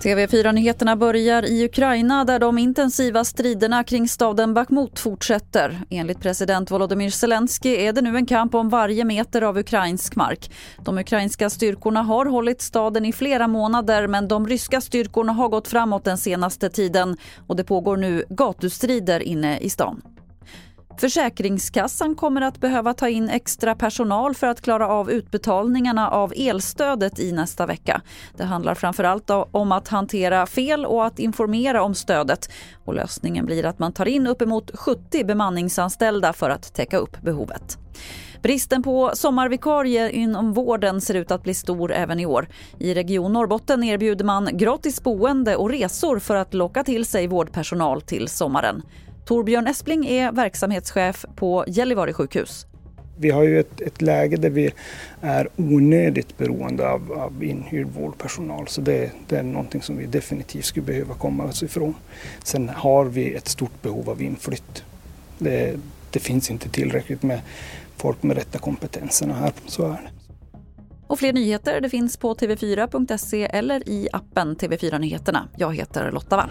TV4-nyheterna börjar i Ukraina där de intensiva striderna kring staden Bakhmut fortsätter. Enligt president Volodymyr Zelensky är det nu en kamp om varje meter av ukrainsk mark. De ukrainska styrkorna har hållit staden i flera månader men de ryska styrkorna har gått framåt den senaste tiden och det pågår nu gatustrider inne i stan. Försäkringskassan kommer att behöva ta in extra personal för att klara av utbetalningarna av elstödet i nästa vecka. Det handlar framför allt om att hantera fel och att informera om stödet. Och lösningen blir att man tar in uppemot 70 bemanningsanställda för att täcka upp behovet. Bristen på sommarvikarier inom vården ser ut att bli stor även i år. I Region Norrbotten erbjuder man gratis boende och resor för att locka till sig vårdpersonal till sommaren. Torbjörn Espling är verksamhetschef på Gällivare sjukhus. Vi har ju ett, ett läge där vi är onödigt beroende av, av inhyrd vårdpersonal så det, det, är någonting som vi definitivt skulle behöva komma oss ifrån. Sen har vi ett stort behov av inflytt. Det, det finns inte tillräckligt med folk med rätta kompetenserna här, så är det. Och fler nyheter det finns på tv4.se eller i appen TV4 Nyheterna. Jag heter Lotta Wall.